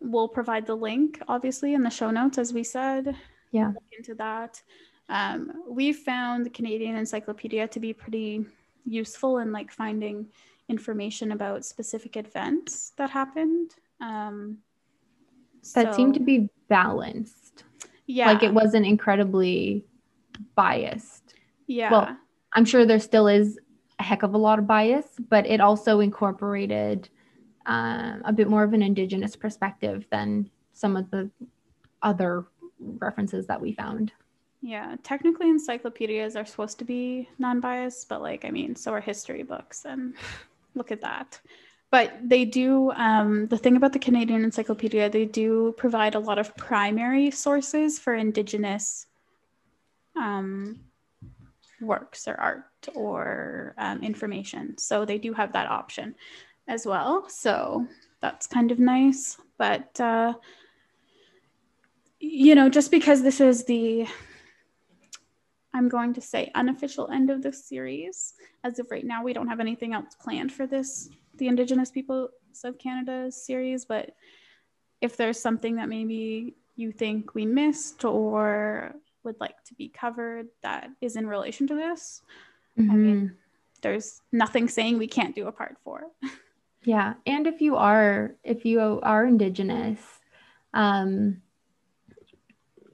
we'll provide the link, obviously, in the show notes, as we said. Yeah. Look into that. Um, we found the Canadian Encyclopedia to be pretty useful in like finding information about specific events that happened. Um, that so- seemed to be balanced. yeah, Like it wasn't incredibly biased. yeah, well, I'm sure there still is a heck of a lot of bias, but it also incorporated um, a bit more of an indigenous perspective than some of the other references that we found. yeah. Technically, encyclopedias are supposed to be non-biased, but like, I mean, so are history books, and *laughs* look at that. But they do. Um, the thing about the Canadian Encyclopedia, they do provide a lot of primary sources for Indigenous um, works or art or um, information. So they do have that option as well. So that's kind of nice. But uh, you know, just because this is the I'm going to say unofficial end of the series. As of right now, we don't have anything else planned for this, the Indigenous Peoples of Canada series. But if there's something that maybe you think we missed or would like to be covered that is in relation to this, I mean, there's nothing saying we can't do a part four. *laughs* Yeah, and if you are if you are indigenous um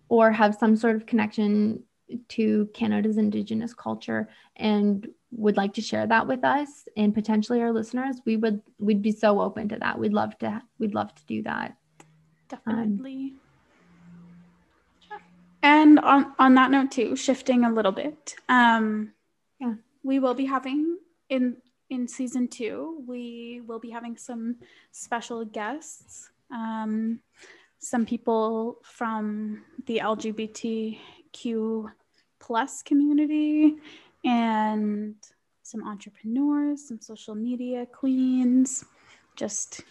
or have some sort of connection to Canada's indigenous culture and would like to share that with us and potentially our listeners, we would we'd be so open to that. We'd love to we'd love to do that. Definitely. And on on that note too, shifting a little bit. Um Yeah. we will be having in in season two, we will be having some special guests. Um some people from the LGBTQ plus community and some entrepreneurs, some social media queens, just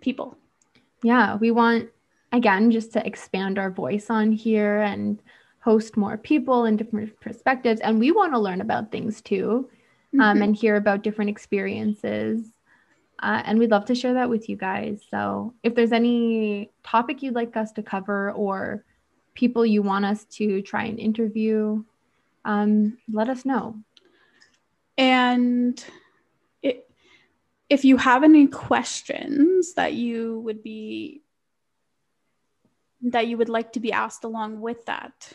people. Yeah, we want again just to expand our voice on here and host more people and different perspectives. And we want to learn about things too um, Mhm. and hear about different experiences. Uh, and we'd love to share that with you guys. So if there's any topic you'd like us to cover or people you want us to try and interview um, let us know. And it, if you have any questions that you would be that you would like to be asked along with that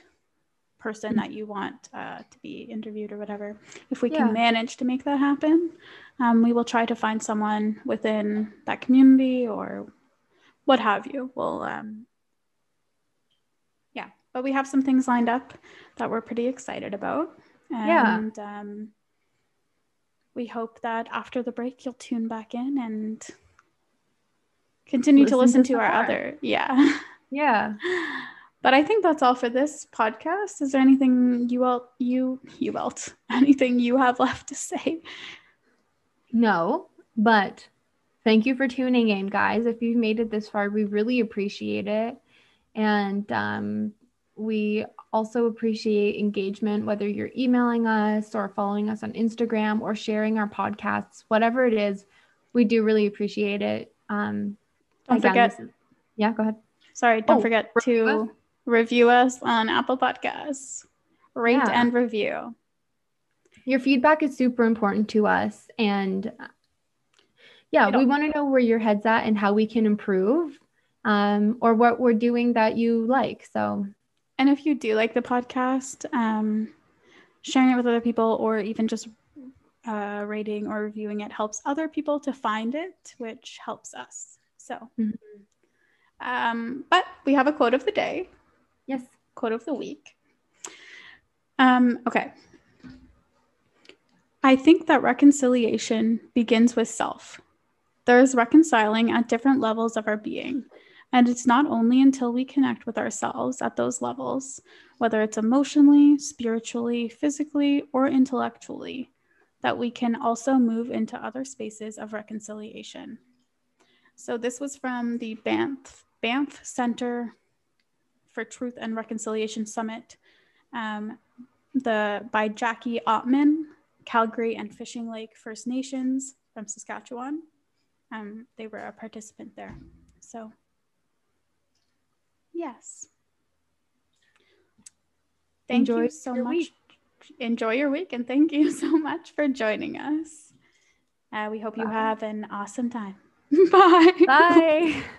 person that you want uh, to be interviewed or whatever, if we Yeah. can manage to make that happen, um, we will try to find someone within that community or what have you. We'll um, yeah, but we have some things lined up that we're pretty excited about. Yeah. And um, we hope that after the break you'll tune back in and continue to Listen listen to to, our other yeah. *laughs* yeah But I think that's all for this podcast. Is there anything you all you you else *laughs* anything you have left to say? No, but thank you for tuning in, guys. If you've made it this far, we really appreciate it. And um, we also appreciate engagement, whether you're emailing us or following us on Instagram or sharing our podcasts, whatever it is, we do really appreciate it. Um, Don't again, forget. is- yeah, go ahead. Sorry, don't Oh, forget review to review us on Apple Podcasts. Rate Yeah. and review. Your feedback is super important to us. And yeah, We want to know where your head's at and how we can improve um, or what we're doing that you like. So, And if you do like the podcast, um, sharing it with other people or even just uh, rating or reviewing it helps other people to find it, which helps us. So, Mhm. Um, but we have a quote of the day, yes. quote of the week. Um, okay. I think that reconciliation begins with self. There is reconciling at different levels of our being. And it's not only until we connect with ourselves at those levels, whether it's emotionally, spiritually, physically, or intellectually, that we can also move into other spaces of reconciliation. So, this was from the Banff, Banff Center for Truth and Reconciliation Summit um, the, by Jackie Ottmann, Calgary and Fishing Lake First Nations from Saskatchewan. Um, they were a participant there. So, yes. Thank Enjoy you so much. week. Enjoy your week and thank you *laughs* so much for joining us. Uh, we hope you have an awesome time. *laughs* Bye. Bye. *laughs*